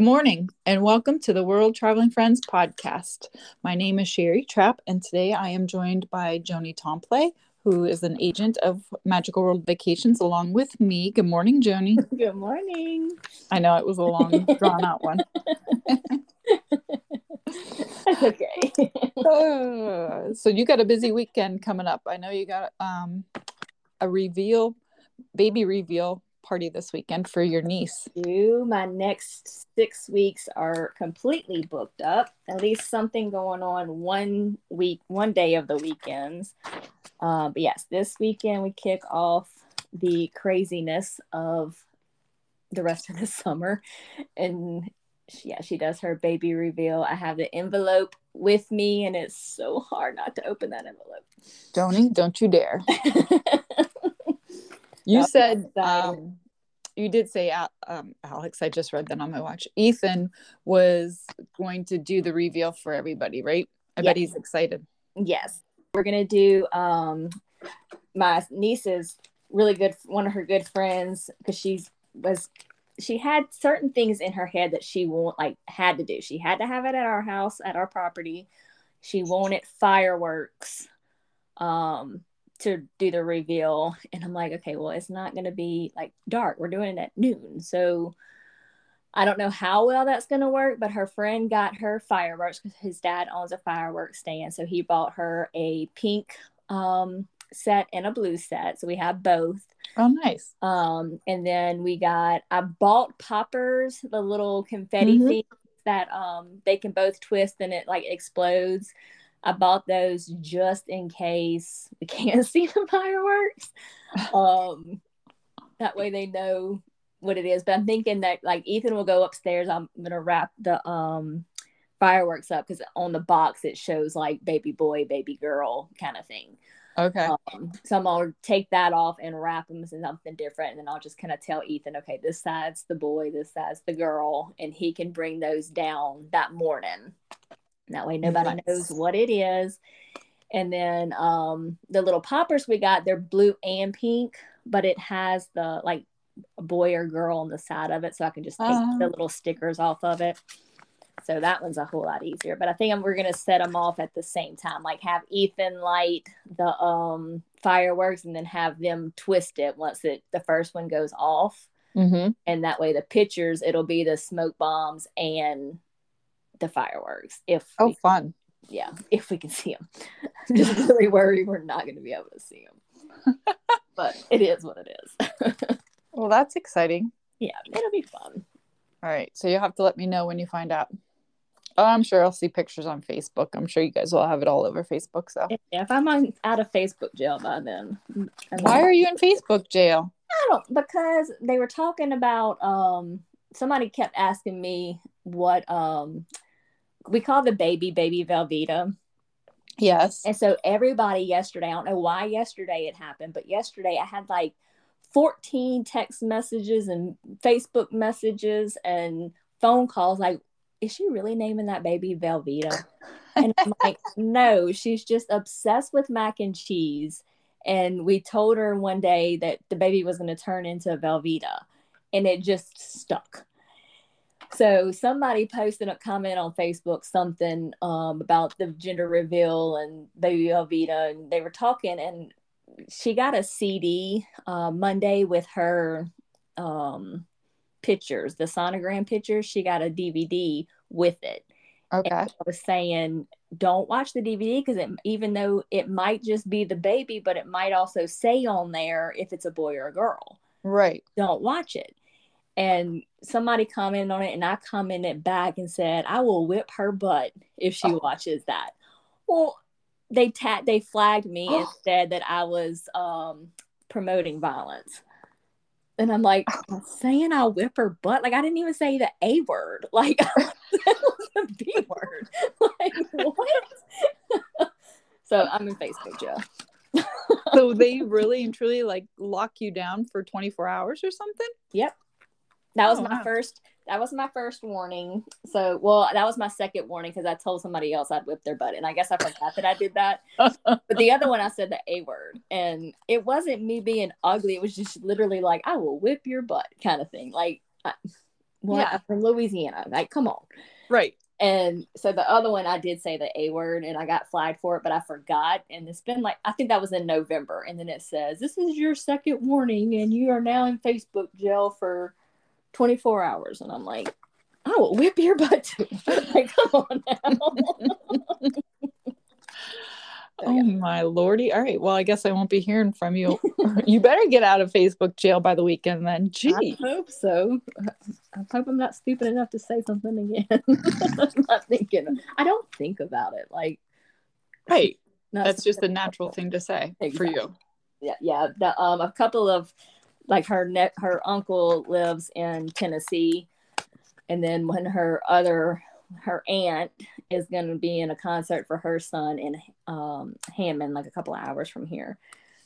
Good morning and welcome to the World Traveling Friends podcast. My name is Sherry Trapp, and today I am joined by Joni Tomplay, who is an agent of Magical World Vacations, along with me. Good morning, Joni. Good morning. I know it was a long, drawn out one. That's okay. Uh, so you got a busy weekend coming up. I know you got um, a reveal, baby reveal party this weekend for your niece. Do my next six weeks are completely booked up. At least something going on one week, one day of the weekends. Uh, but yes, this weekend we kick off the craziness of the rest of the summer, and yeah, she does her baby reveal. I have the envelope with me, and it's so hard not to open that envelope. Joni, don't you dare. you said um, you did say um, alex i just read that on my watch. Ethan was going to do the reveal for everybody right? I yes. bet he's excited. Yes. We're gonna do um my niece's really good one of her good friends because she's was she had certain things in her head that she won't like had to do. She had to have it at our house at our property. She wanted fireworks. Um to do the reveal. And i'm like okay well it's not going to be like dark. We're doing it at noon. So i don't know how well that's going to work but her friend got her fireworks because his dad owns a fireworks stand. So he bought her a pink um, set and a blue set. So we have both. Oh nice. Um, and then we got i bought poppers the little confetti mm-hmm. things that um, they can both twist and it like explodes I bought those just in case we can't see the fireworks. Um, that way they know what it is. But I'm thinking that like Ethan will go upstairs. I'm gonna wrap the um fireworks up because on the box it shows like baby boy, baby girl kind of thing. Okay. Um, so I'm gonna take that off and wrap them as something different, and then I'll just kind of tell Ethan, okay, this side's the boy, this side's the girl, and he can bring those down that morning. That way nobody knows what it is. And then um, the little poppers we got, they're blue and pink, but it has the like boy or girl on the side of it. So I can just take the little stickers off of it. So that one's a whole lot easier. But I think we're gonna set them off at the same time, like have Ethan light the um, fireworks and then have them twist it once it the first one goes off. Mm-hmm. And that way the pictures it'll be the smoke bombs and the fireworks. If oh, we, fun! Yeah, if we can see them. Just really worried we're not going to be able to see them. but it is what it is. well, that's exciting. Yeah, it'll be fun. All right, so you'll have to let me know when you find out. Oh, I'm sure I'll see pictures on Facebook. I'm sure you guys will have it all over Facebook. So yeah, if I'm on, out of Facebook jail by then. Why are you in Facebook jail? I don't because they were talking about um somebody kept asking me what um we call the baby baby Velveeta. Yes. And so everybody yesterday, I don't know why yesterday it happened, but yesterday I had like 14 text messages and Facebook messages and phone calls like, is she really naming that baby Velveeta? and I'm like, no, she's just obsessed with mac and cheese. And we told her one day that the baby was going to turn into a Velveeta, and it just stuck. So somebody posted a comment on Facebook something um, about the gender reveal and baby Velveeta, and they were talking, and she got a CD uh, Monday with her um, pictures, the sonogram pictures. She got a DVD with it. Okay. And I was saying, don't watch the DVD because even though it might just be the baby, but it might also say on there if it's a boy or a girl. Right. Don't watch it and somebody commented on it and i commented back and said i will whip her butt if she oh. watches that. Well they tat they flagged me and said that i was um promoting violence. And i'm like I'm saying i'll whip her butt? Like i didn't even say the a word. Like the b word. Like what? So i'm in facebook jail. So they really and truly like lock you down for 24 hours or something? Yep that was oh, my wow. first. That was my first warning. So, well, that was my second warning because I told somebody else I'd whip their butt, and I guess I forgot that I did that. but the other one, I said the a word, and it wasn't me being ugly. It was just literally like, "I will whip your butt" kind of thing. Like, I, One, Yeah. I'm from Louisiana. Like, come on. Right. And so the other one, I did say the A word and I got flagged for it, but I forgot. And it's been like, I think that was in November. And then it says, This is your second warning, and you are now in Facebook jail for 24 hours. And I'm like, I will whip your butt too. like, come on now. Oh my lordy. All right. Well, I guess I won't be hearing from you. you better get out of Facebook jail by the weekend then. Gee. I hope so. I hope I'm not stupid enough to say something again. I'm not thinking. I don't think about it. Like, Right. That's just a natural thing to say for you. yeah, yeah. The, um, a couple of like her ne- her uncle lives in Tennessee, and then when her other her aunt is going to be in a concert for her son in um, Hammond, like a couple of hours from here.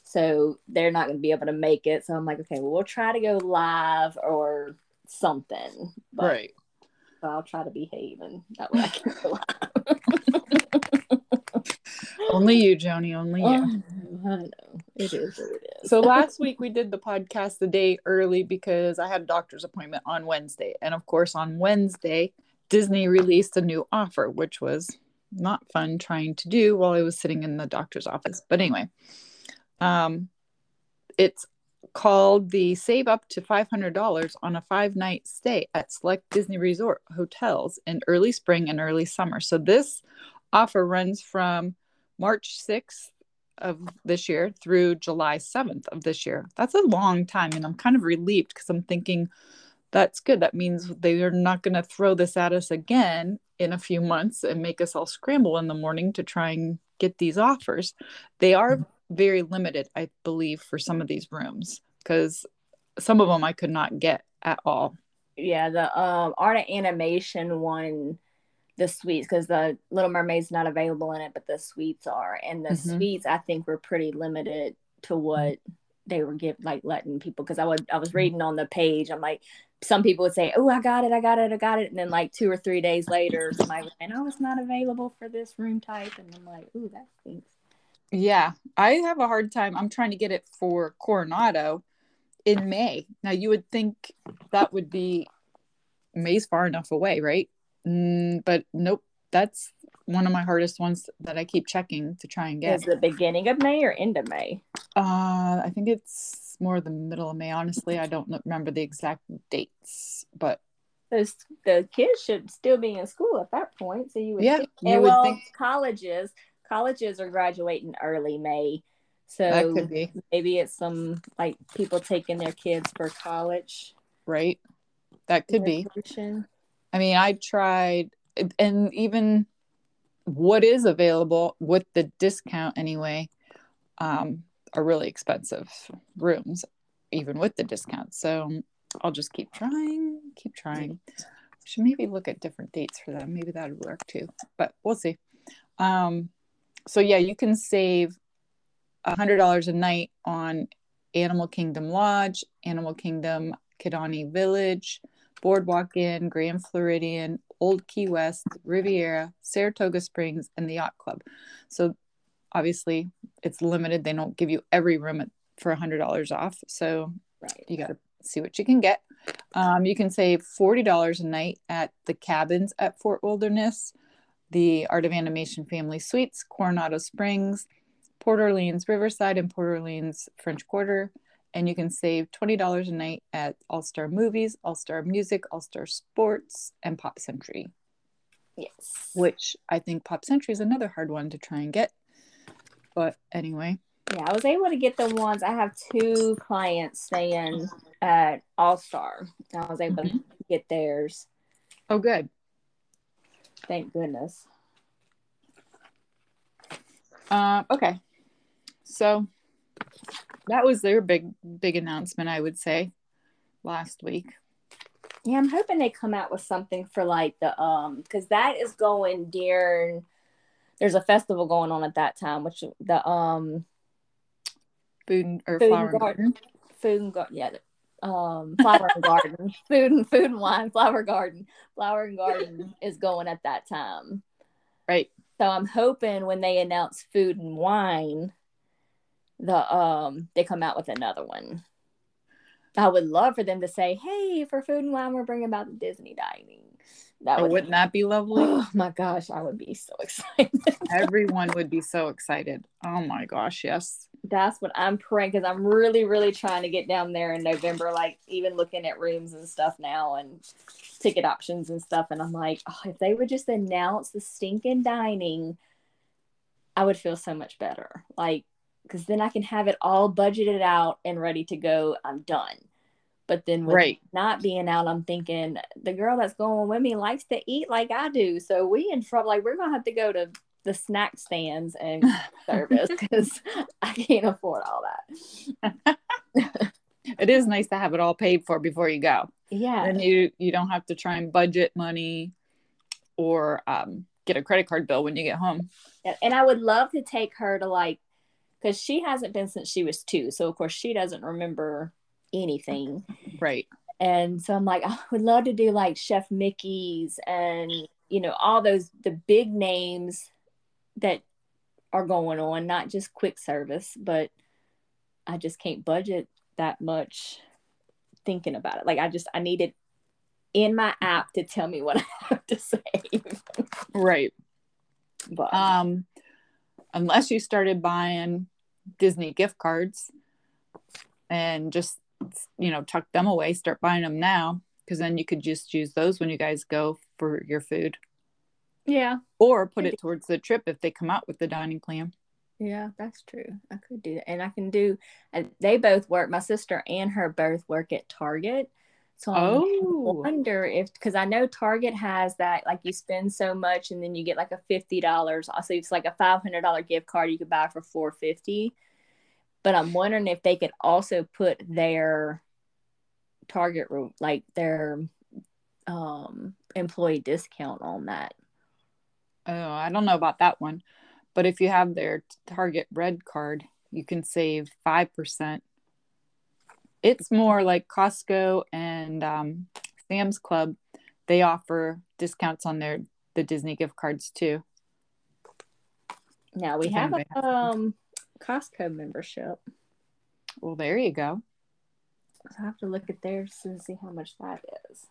So they're not going to be able to make it. So I'm like, okay, well, we'll try to go live or something. But Right. I'll try to behave and that way I can go live. Only you, Joni. Only you. I know. It is what it is. So last week we did the podcast the day early because I had a doctor's appointment on Wednesday. And of course, on Wednesday, Disney released a new offer, which was not fun trying to do while I was sitting in the doctor's office. But anyway, um, it's called the Save Up to $500 on a five night stay at select Disney Resort hotels in early spring and early summer. So this offer runs from March 6th of this year through July 7th of this year. That's a long time. And I'm kind of relieved because I'm thinking that's good. That means they are not going to throw this at us again in a few months and make us all scramble in the morning to try and get these offers. They are very limited, I believe, for some of these rooms because some of them I could not get at all. yeah, the um art of animation one, the suites because the Little Mermaid's not available in it, but the suites are, and the Mhm. suites I think were pretty limited to what they were give like letting people because I would I was reading on the page. I'm like, some people would say, "Oh, I got it, I got it, I got it," and then like two or three days later, somebody was saying, "Oh, it's not available for this room type," and I'm like, "Ooh, that stinks." Yeah, I have a hard time. I'm trying to get it for Coronado in May. Now, you would think that would be May's far enough away, right? Mm, but nope, that's one of my hardest ones that I keep checking to try and get. Is the beginning of May or end of May? Uh, I think it's more the middle of May. Honestly, I don't remember the exact dates, but Those the kids should still be in school at that point. So you would Yeah, think, you and would well, think- colleges colleges are graduating early May. that So could be maybe it's some like people taking their kids for college. right. That could be. graduation. I mean, I tried, and even what is available with the discount anyway, um, are really expensive rooms, even with the discount. So I'll just keep trying, keep trying. Should maybe look at different dates for them. Maybe that would work too, but we'll see. Um, so yeah, you can save a hundred dollars a night on Animal Kingdom Lodge, Animal Kingdom Kidani Village, Boardwalk Inn, Grand Floridian, Old Key West, Riviera, Saratoga Springs, and the Yacht Club. So obviously it's limited. They don't give you every room at, for a hundred dollars off. So Right. you got to see what you can get. Um, you can save forty dollars a night at the cabins at Fort Wilderness, the Art of Animation Family Suites, Coronado Springs, Port Orleans Riverside, and Port Orleans French Quarter. And you can save twenty dollars a night at All Star Movies, All Star Music, All Star Sports, and Pop Century. Yes. Which I think Pop Century is another hard one to try and get. But anyway, Yeah, I was able to get the ones. I have two clients staying at All Star. I was able to get theirs. oh good. Thank goodness. Uh, okay. So that was their big big announcement, I would say, last week. Yeah, I'm hoping they come out with something for like the um because that is going during there's a festival going on at that time, which the um Food and- or Food flower and garden. garden. food and garden yeah um flower and garden food and food and wine flower garden flower and garden is going at that time Right. so i'm hoping when they announce food and wine the um they come out with another one I would love for them to say, "Hey, for food and wine, we're bringing about the Disney dining." That would, wouldn't that be lovely? Oh my gosh, I would be so excited. Everyone would be so excited. Oh my gosh, yes. That's what I'm praying because I'm really, really trying to get down there in November, like even looking at rooms and stuff now and ticket options and stuff. And I'm like, oh, if they would just announce the stinking dining, I would feel so much better. Like, because then I can have it all budgeted out and ready to go. I'm done. But then with right. not being out, I'm thinking the girl that's going with me likes to eat like I do. So we in trouble. Like we're gonna have to go to the snack stands and service because I can't afford all that. it is nice to have it all paid for before you go. Yeah. And you you don't have to try and budget money or um, get a credit card bill when you get home. Yeah. And I would love to take her to like because she hasn't been since she was two. So of course she doesn't remember anything. Right. And so I'm like, I would love to do like Chef Mickey's and you know, all those the big names that are going on, not just quick service, but I just can't budget that much thinking about it. Like I just I need it in my app to tell me what I have to save. right. But um unless you started buying Disney gift cards and just you know tuck them away, start buying them now because then you could just use those when you guys go for your food. Yeah. Or put it towards the trip if they come out with the dining plan. Yeah, that's true. I could do that. And I can do, uh, they both work, my sister and her both work at Target. So I oh. wonder if, because I know Target has that, like you spend so much and then you get like a $50. Also, it's like a $500 gift card you could buy for 450 But I'm wondering if they could also put their Target, like their um, employee discount on that. Oh, I don't know about that one. But if you have their Target Red card, you can save 5%. It's more like Costco and um, Sam's Club. They offer discounts on their the Disney gift cards too. Now we have a um, Costco membership. Well, there you go. I have to look at theirs and see how much that is.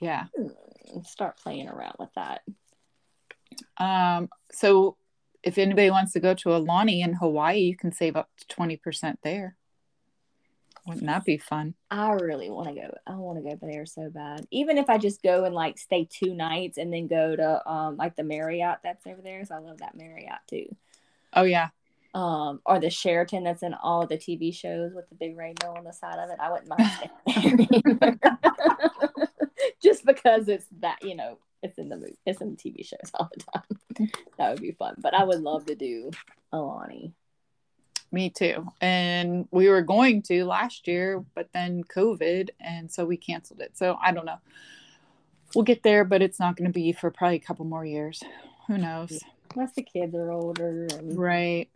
Yeah. Hmm, start playing around with that. Um, so if anybody wants to go to Aulani in Hawaii, you can save up to 20% there. Wouldn't that be fun? I really want to go. I want to go there so bad. Even if I just go and like stay two nights and then go to um like the Marriott that's over there. So I love that Marriott too. Oh yeah. Um, or the Sheraton that's in all the TV shows with the big rainbow on the side of it. I wouldn't mind just because it's that you know it's in the movie, it's in the TV shows all the time. that would be fun. But I would love to do Aulani. Me too. And we were going to last year, but then COVID, and so we canceled it. So I don't know. We'll get there, but it's not going to be for probably a couple more years. Who knows? Once the kids are older. And... Right.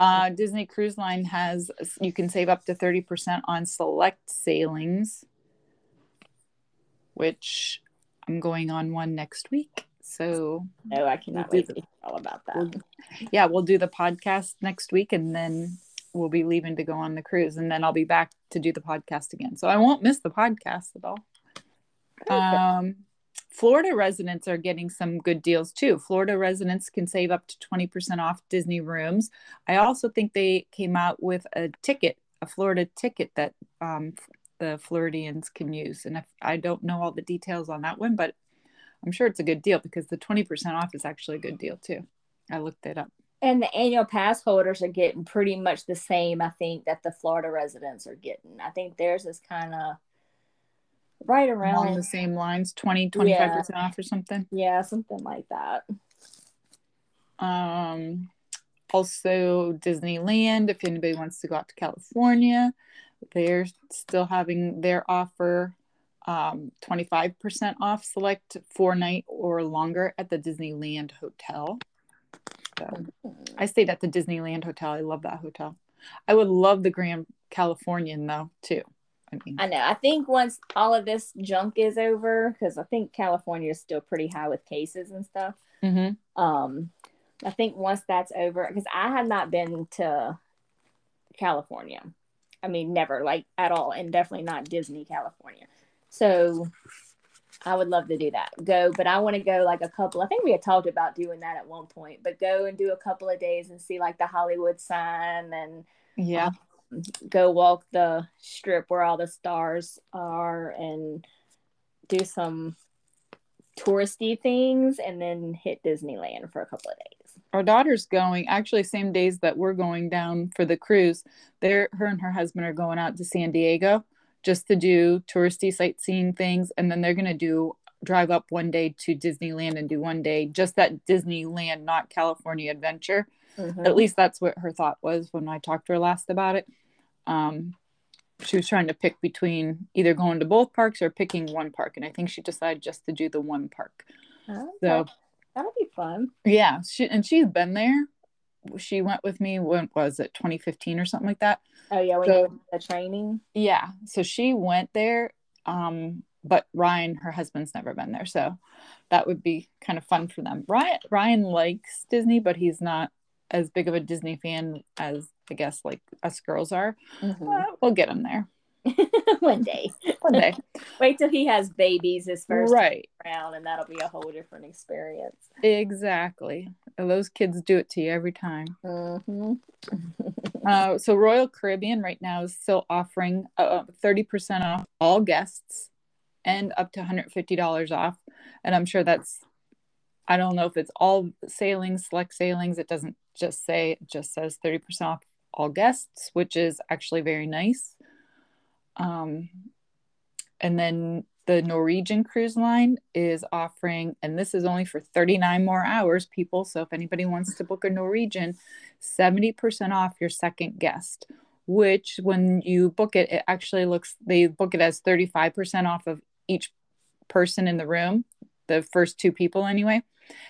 Uh, Disney Cruise Line has, you can save up to 30% on select sailings, which I'm going on one next week. So no, I cannot we'll wait all about that. We'll, yeah, we'll do the podcast next week and then we'll be leaving to go on the cruise and then I'll be back to do the podcast again. So I won't miss the podcast at all. Um, Florida residents are getting some good deals too. Florida residents can save up to 20% off Disney rooms. I also think they came out with a ticket, a Florida ticket that um, the Floridians can use. And if I don't know all the details on that one, but I'm sure it's a good deal because the 20% off is actually a good deal too. I looked it up. And the annual pass holders are getting pretty much the same, I think, that the Florida residents are getting. I think theirs is kind of right around Along the same lines 20 25% yeah. off or something. Yeah, something like that. Um, also, Disneyland, if anybody wants to go out to California, they're still having their offer um, 25% off select four night or longer at the Disneyland Hotel. So I stayed at the Disneyland Hotel. I love that hotel. I would love the Grand Californian though, too. I mean, I know. I think once all of this junk is over, because I think California is still pretty high with cases and stuff. Mm-hmm. Um, I think once that's over, because I have not been to California, I mean, never like at all, and definitely not Disney California. So I would love to do that. Go, but I want to go like a couple. I think we had talked about doing that at one point, but go and do a couple of days and see like the Hollywood sign and yeah, um, go walk the strip where all the stars are and do some touristy things and then hit Disneyland for a couple of days. Our daughter's going actually same days that we're going down for the cruise. They're her and her husband are going out to San Diego just to do touristy sightseeing things and then they're going to do drive up one day to Disneyland and do one day just that Disneyland not California adventure. Mm-hmm. At least that's what her thought was when I talked to her last about it. Um, she was trying to pick between either going to both parks or picking one park and i think she decided just to do the one park. Oh, so that'll be fun. Yeah she, and she's been there. She went with me when was it 2015 or something like that? Oh yeah when so, the training? Yeah so she went there um but ryan her husband's never been there so that would be kind of fun for them. Ryan ryan likes disney but he's not as big of a disney fan as I guess like us girls are. Mm-hmm. Uh, we'll get him there. one day. One day. Wait till he has babies his first right round, and that'll be a whole different experience. Exactly. Those kids do it to you every time. Mm-hmm. uh, so Royal Caribbean right now is still offering uh, 30% off all guests and up to $150 off. And I'm sure that's I don't know if it's all sailings, select sailings. It doesn't just say, just says 30% off all guests, which is actually very nice. Um, and then the Norwegian cruise line is offering, and this is only for 39 more hours, people. So if anybody wants to book a Norwegian, 70% off your second guest, which when you book it, it actually looks, they book it as 35% off of each person in the room, the first two people anyway.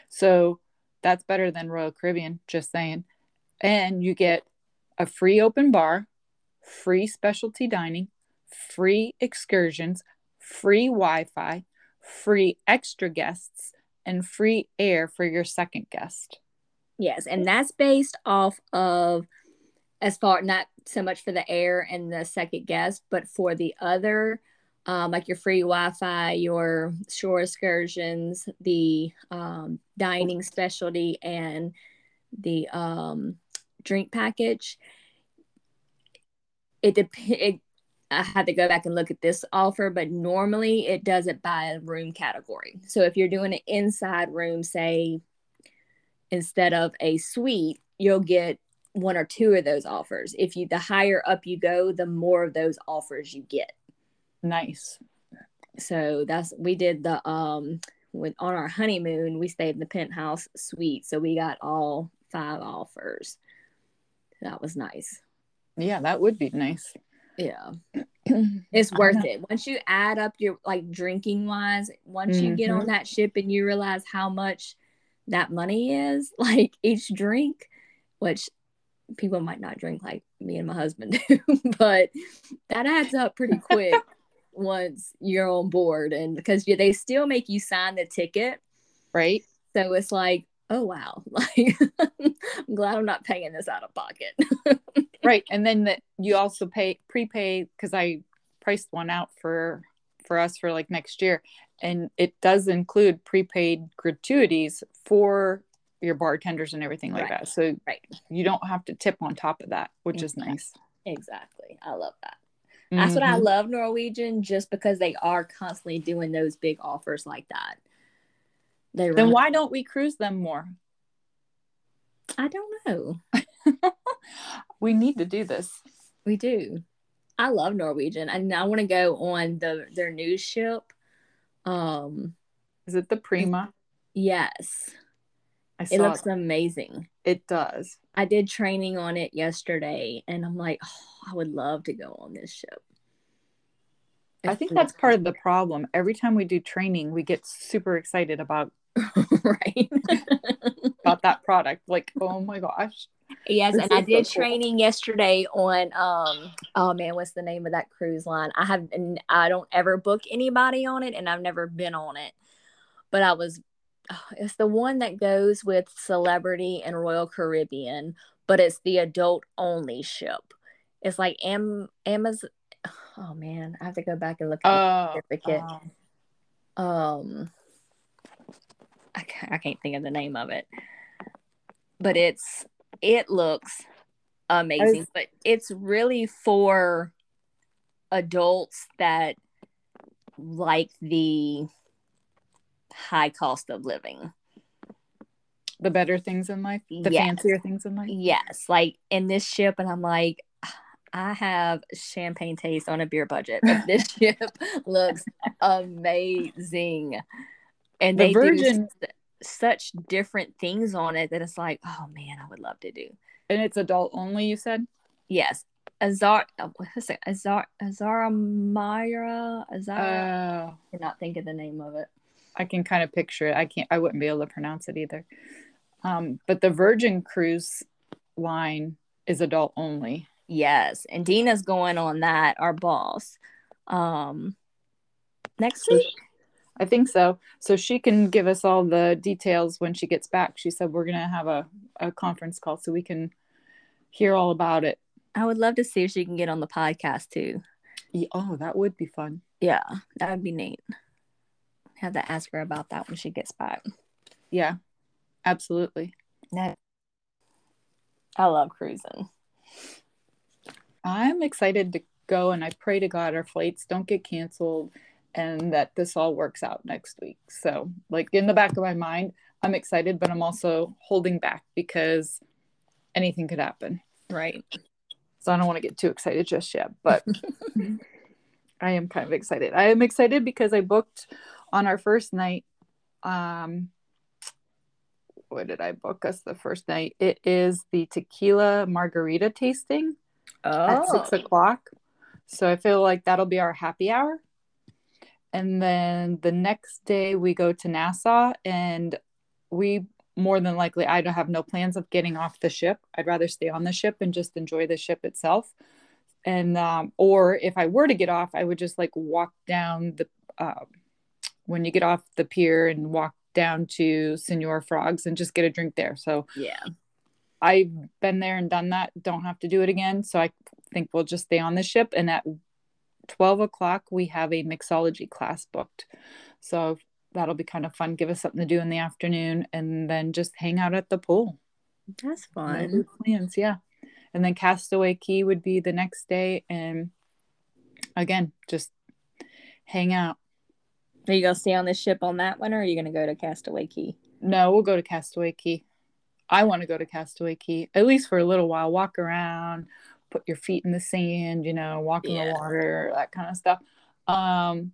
So that's better than Royal Caribbean, just saying. And you get a free open bar, free specialty dining, free excursions, free Wi Fi, free extra guests, and free air for your second guest. Yes, and that's based off of as far not so much for the air and the second guest, but for the other um, like your free Wi-Fi, your shore excursions, the um, dining specialty, and the um, drink package. It depends. I had to go back and look at this offer, but normally it does it by a room category. So if you're doing an inside room, say instead of a suite, you'll get one or two of those offers. If you the higher up you go, the more of those offers you get. Nice. So that's we did the um when on our honeymoon we stayed in the penthouse suite, so we got all five offers. That was nice. Yeah, that would be nice. Yeah. it's worth it. Once you add up your like drinking wise, once mm-hmm. you get on mm-hmm. that ship and you realize how much that money is, like each drink, which people might not drink like me and my husband do, but that adds up pretty quick once you're on board and because they still make you sign the ticket. Right. So it's like oh wow. Like i'm glad i'm not paying this out of pocket. Right. And then that you also pay prepay because i priced one out for for us for like next year. And it does include prepaid gratuities for your bartenders and everything like right. that. So right. you don't have to tip on top of that which exactly. is nice. Exactly. I love that that's mm-hmm. what I mm-hmm. love Norwegian, just because they are constantly doing those big offers like that. They then why don't we cruise them more? I don't know. we need to do this. We do. I love Norwegian, and I want to go on the their new ship. Um, is it the Prima? Yes. It looks it. amazing. It does. I did training on it yesterday, and I'm like, oh, I would love to go on this ship. I think that's part of the problem. Every time we do training, we get super excited about right about that product. Like, oh my gosh. Yes, and I did so training cool. yesterday on um oh man, what's the name of that cruise line? I have I don't ever book anybody on it and I've never been on it. But I was it's the one that goes with Celebrity and Royal Caribbean, but it's the adult only ship It's like Am Amazon. Oh man, I have to go back and look at the Oh, certificate. um, um I can't, I can't think of the name of it but it's it looks amazing but it's really for adults that like the high cost of living. The better things in life, the Yes. fancier things in life. yes. Like in this ship and i'm like i have champagne taste on a beer budget but this ship looks amazing. And The they Virgin- do such different things on it that it's like oh man i would love to do. And it's adult only, you said? yes. Azar uh, azar azara myra? Azara Oh, I cannot think of the name of it I can kind of picture it. I can't, I wouldn't be able to pronounce it either. Um, but the Virgin Cruise line is adult only. yes and dina's going on that our boss um next week I think so. So she can give us all the details when she gets back. She said we're gonna have a, a conference call so we can hear all about it. i would love to see if she can get on the podcast too Yeah, Oh, that would be fun. yeah that would be neat have to ask her about that when she gets back Yeah, absolutely. no. i love cruising I'm excited to go and I pray to God our flights don't get canceled and that this all works out next week. So, like in the back of my mind, I'm excited, but I'm also holding back because anything could happen. right So I don't want to get too excited just yet, but I am kind of excited. I am excited because I booked on our first night. Um, what did I book us the first night? It is the tequila margarita tasting at six o'clock. So I feel like that'll be our happy hour. And then the next day we go to Nassau and we more than likely I don't have no plans of getting off the ship. I'd rather stay on the ship and just enjoy the ship itself. And um, or if I were to get off, I would just like walk down the uh, when you get off the pier and walk down to Senor Frogs and just get a drink there. So yeah I've been there and done that. Don't have to do it again. So I think we'll just stay on the ship. And at 12 o'clock, we have a mixology class booked. So that'll be kind of fun. Give us something to do in the afternoon and then just hang out at the pool. that's fun plans, yeah. And then Castaway Cay would be the next day. And again, just hang out. Are you gonna stay on the ship on that one or are you gonna go to castaway cay No, we'll go to Castaway Cay. I want to go to Castaway Cay, at least for a little while. Walk around, put your feet in the sand, you know, walk in Yeah. the water, that kind of stuff. Um,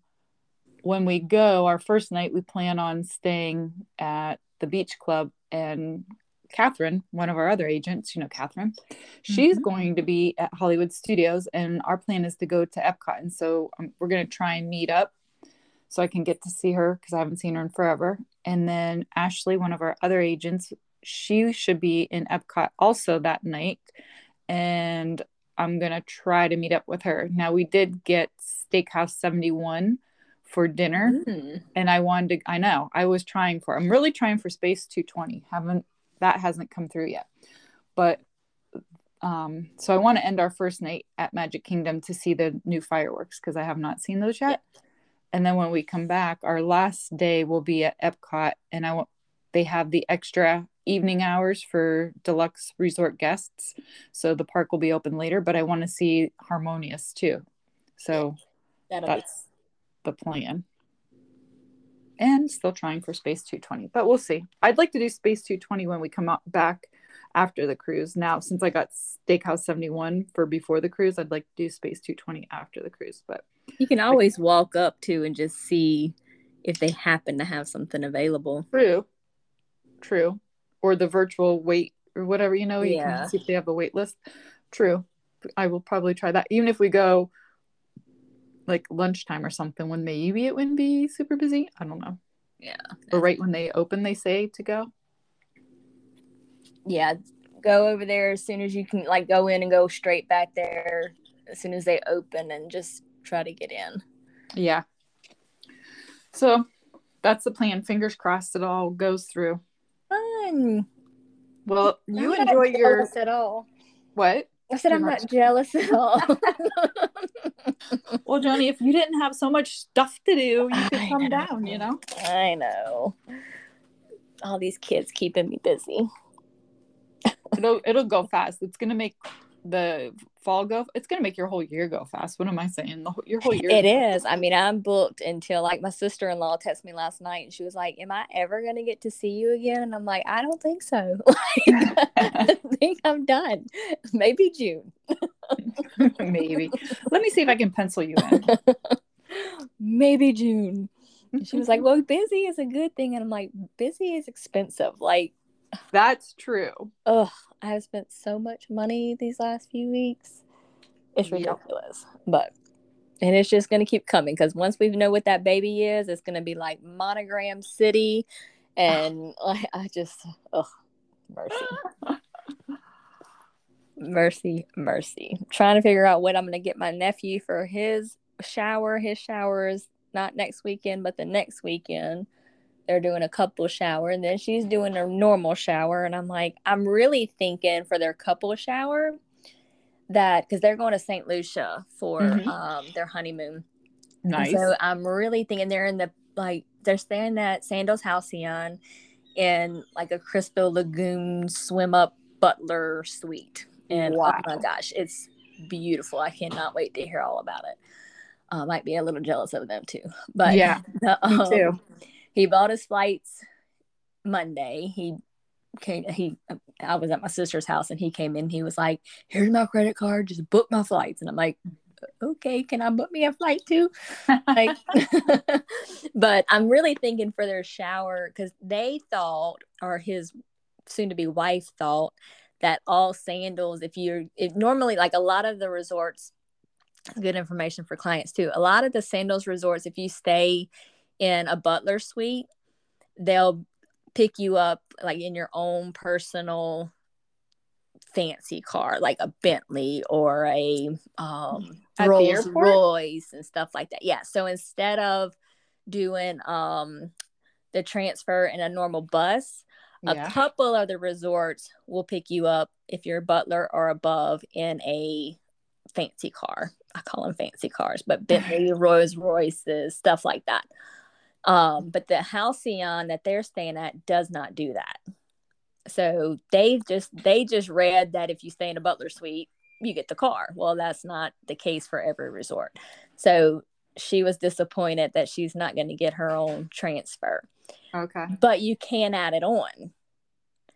when we go, our first night, we plan on staying at the beach club. And Catherine, one of our other agents, you know, Catherine, she's Mhm. going to be at Hollywood Studios. And our plan is to go to Epcot. And so um, we're going to try and meet up so I can get to see her because I haven't seen her in forever. And then Ashley, one of our other agents, she should be in Epcot also that night. And I'm going to try to meet up with her. Now, we did get Steakhouse 71 for dinner. Mm. And I wanted to, I know, I was trying for, I'm really trying for Space 220. Haven't, that hasn't come through yet. But, um, so I want to end our first night at Magic Kingdom to see the new fireworks because I have not seen those yet. And then when we come back, our last day will be at Epcot, and I want they have the extra evening hours for deluxe resort guests, so the park will be open later. But I want to see Harmonious too, so That'll be that's the plan. And still trying for Space 220, but we'll see. I'd like to do Space 220 when we come up back after the cruise. Now, since I got Steakhouse 71 for before the cruise, I'd like to do Space 220 after the cruise. But You can always walk up to and just see if they happen to have something available. True. True. Or the virtual wait or whatever, you know, you Yeah. can see if they have a wait list. True. I will probably try that. Even if we go like lunchtime or something when maybe it wouldn't be super busy. I don't know. Yeah. Or right when they open they say to go. Yeah. Go over there as soon as you can, like go in and go straight back there as soon as they open and just try to get in. Yeah. So that's the plan. Fingers crossed it all goes through. Fun. Well, you I'm not enjoy your at all. what? I said Too I'm much. not jealous at all. Well, Joni, if you didn't have so much stuff to do, you could I come know. down, you know? I know. All these kids keeping me busy. It'll it'll go fast. It's gonna make the fall go it's gonna make your whole year go fast. What am I saying? The whole, your whole year It is. I mean, I'm booked until like my sister in law texted me last night and she was like, Am I ever going to get to see you again? And I'm like, I don't think so. Like, I think I'm done. Maybe June. Maybe. Let me see if I can pencil you in. Maybe June. She was like, Well, busy is a good thing. And I'm like, Busy is expensive. Like, That's true. ugh, I have spent so much money these last few weeks. It's Yeah. ridiculous. But and it's just gonna keep coming because once we know what that baby is, it's gonna be like monogram city, and I, I just ugh, mercy, mercy, mercy. trying to figure out what I'm gonna get my nephew for his shower. His shower is not next weekend, but the next weekend they're doing a couple shower and then she's doing a normal shower and i'm like i'm really thinking for their couple shower that because they're going to st lucia for Mhm. um, their honeymoon And Nice. so i'm really thinking they're in the like they're staying at sandals halcyon in like a crystal lagoon swim up butler suite and Wow. oh my gosh it's beautiful i cannot wait to hear all about it uh, might be a little jealous of them too but Yeah, um, Me too. He bought his flights Monday. He came. He I was at my sister's house and he came in. He was like, "Here's my credit card. Just book my flights." And I'm like, "Okay, can I book me a flight too?" Like, but I'm really thinking for their shower because they thought, or his soon-to-be wife thought, that all sandals, if you're, if normally like a lot of the resorts, good information for clients too. A lot of the sandals resorts, if you stay in a butler suite, they'll pick you up like in your own personal fancy car, like a Bentley or a um, Rolls? Royce and stuff like that. Yeah. So instead of doing um, the transfer in a normal bus, a Yeah. couple of the resorts will pick you up if you're a butler or above in a fancy car. I call them fancy cars, but Bentley, Rolls Royces, stuff like that. Um, but the Halcyon that they're staying at does not do that. So they just they just read that if you stay in a butler suite, you get the car. Well, that's not the case for every resort. So she was disappointed that she's not going to get her own transfer, Okay. but you can add it on.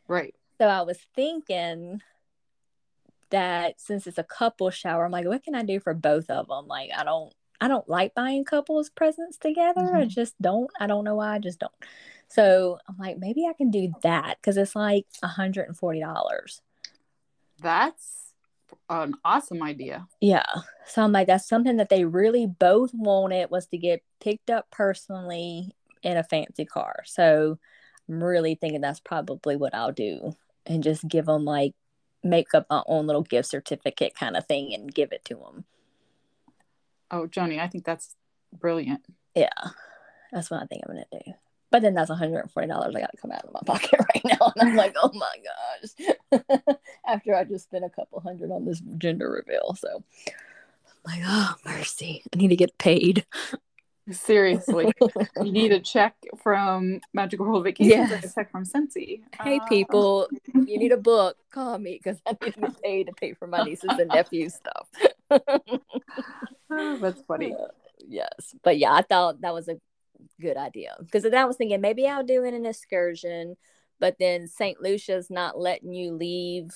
Right. So I was thinking that since it's a couple shower, I'm like, what can I do for both of them? Like, I don't, I don't like buying couples presents together. I Mhm. just don't. I don't know why. I just don't. So I'm like, maybe I can do that because it's like $140. That's an awesome idea. Yeah. So I'm like, that's something that they really both wanted was to get picked up personally in a fancy car. So I'm really thinking that's probably what I'll do and just give them like make up my own little gift certificate kind of thing and give it to them. Oh, Joni, I think that's brilliant. Yeah. That's what I think I'm to do. But then that's $140 I got to come out of my pocket right now. And I'm like, oh my gosh. After I just spent a couple hundred on this gender reveal. So I'm like, oh, mercy. I need to get paid. Seriously. you need a check from Magical World Vacations or a check from Scentsy. Hey, Uh, people, you need a book. Call me because I need to pay to pay for my nieces and nephews stuff. That's funny. Uh, yes. But yeah, I thought that was a good idea because then I was thinking maybe I'll do an excursion, but then St. Lucia's not letting you leave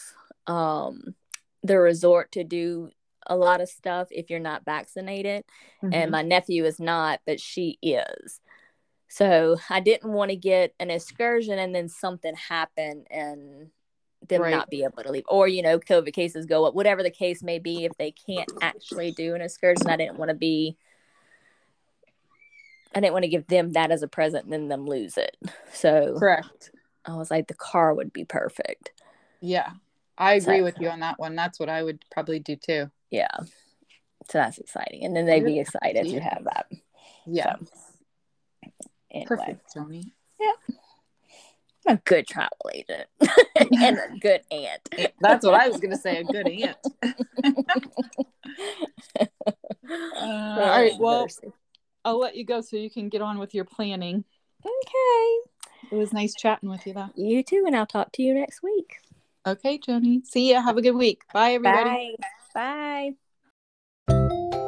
um, the resort to do a lot of stuff if you're not vaccinated. Mm-hmm. And my nephew is not, but she is. So I didn't want to get an excursion and then something happened and them Right. not be able to leave. Or, you know, COVID cases go up, whatever the case may be, if they can't actually do an excursion, I didn't want to be I didn't want to give them that as a present and then them lose it. So Correct. I was like, the car would be perfect. Yeah. I agree So- with you on that one. That's what I would probably do too. Yeah. So that's exciting. And then they'd be Yeah. excited to have that. Yeah. Anyway. Perfect, Joni. Yeah. I'm a good travel agent and a good aunt. That's what I was going to say. A good aunt. uh, all right. Well, I'll let you go so you can get on with your planning. Okay. It was nice chatting with you, though. You too, and I'll talk to you next week. Okay, Joni. See ya. Have a good week. Bye, everybody. Bye. Bye.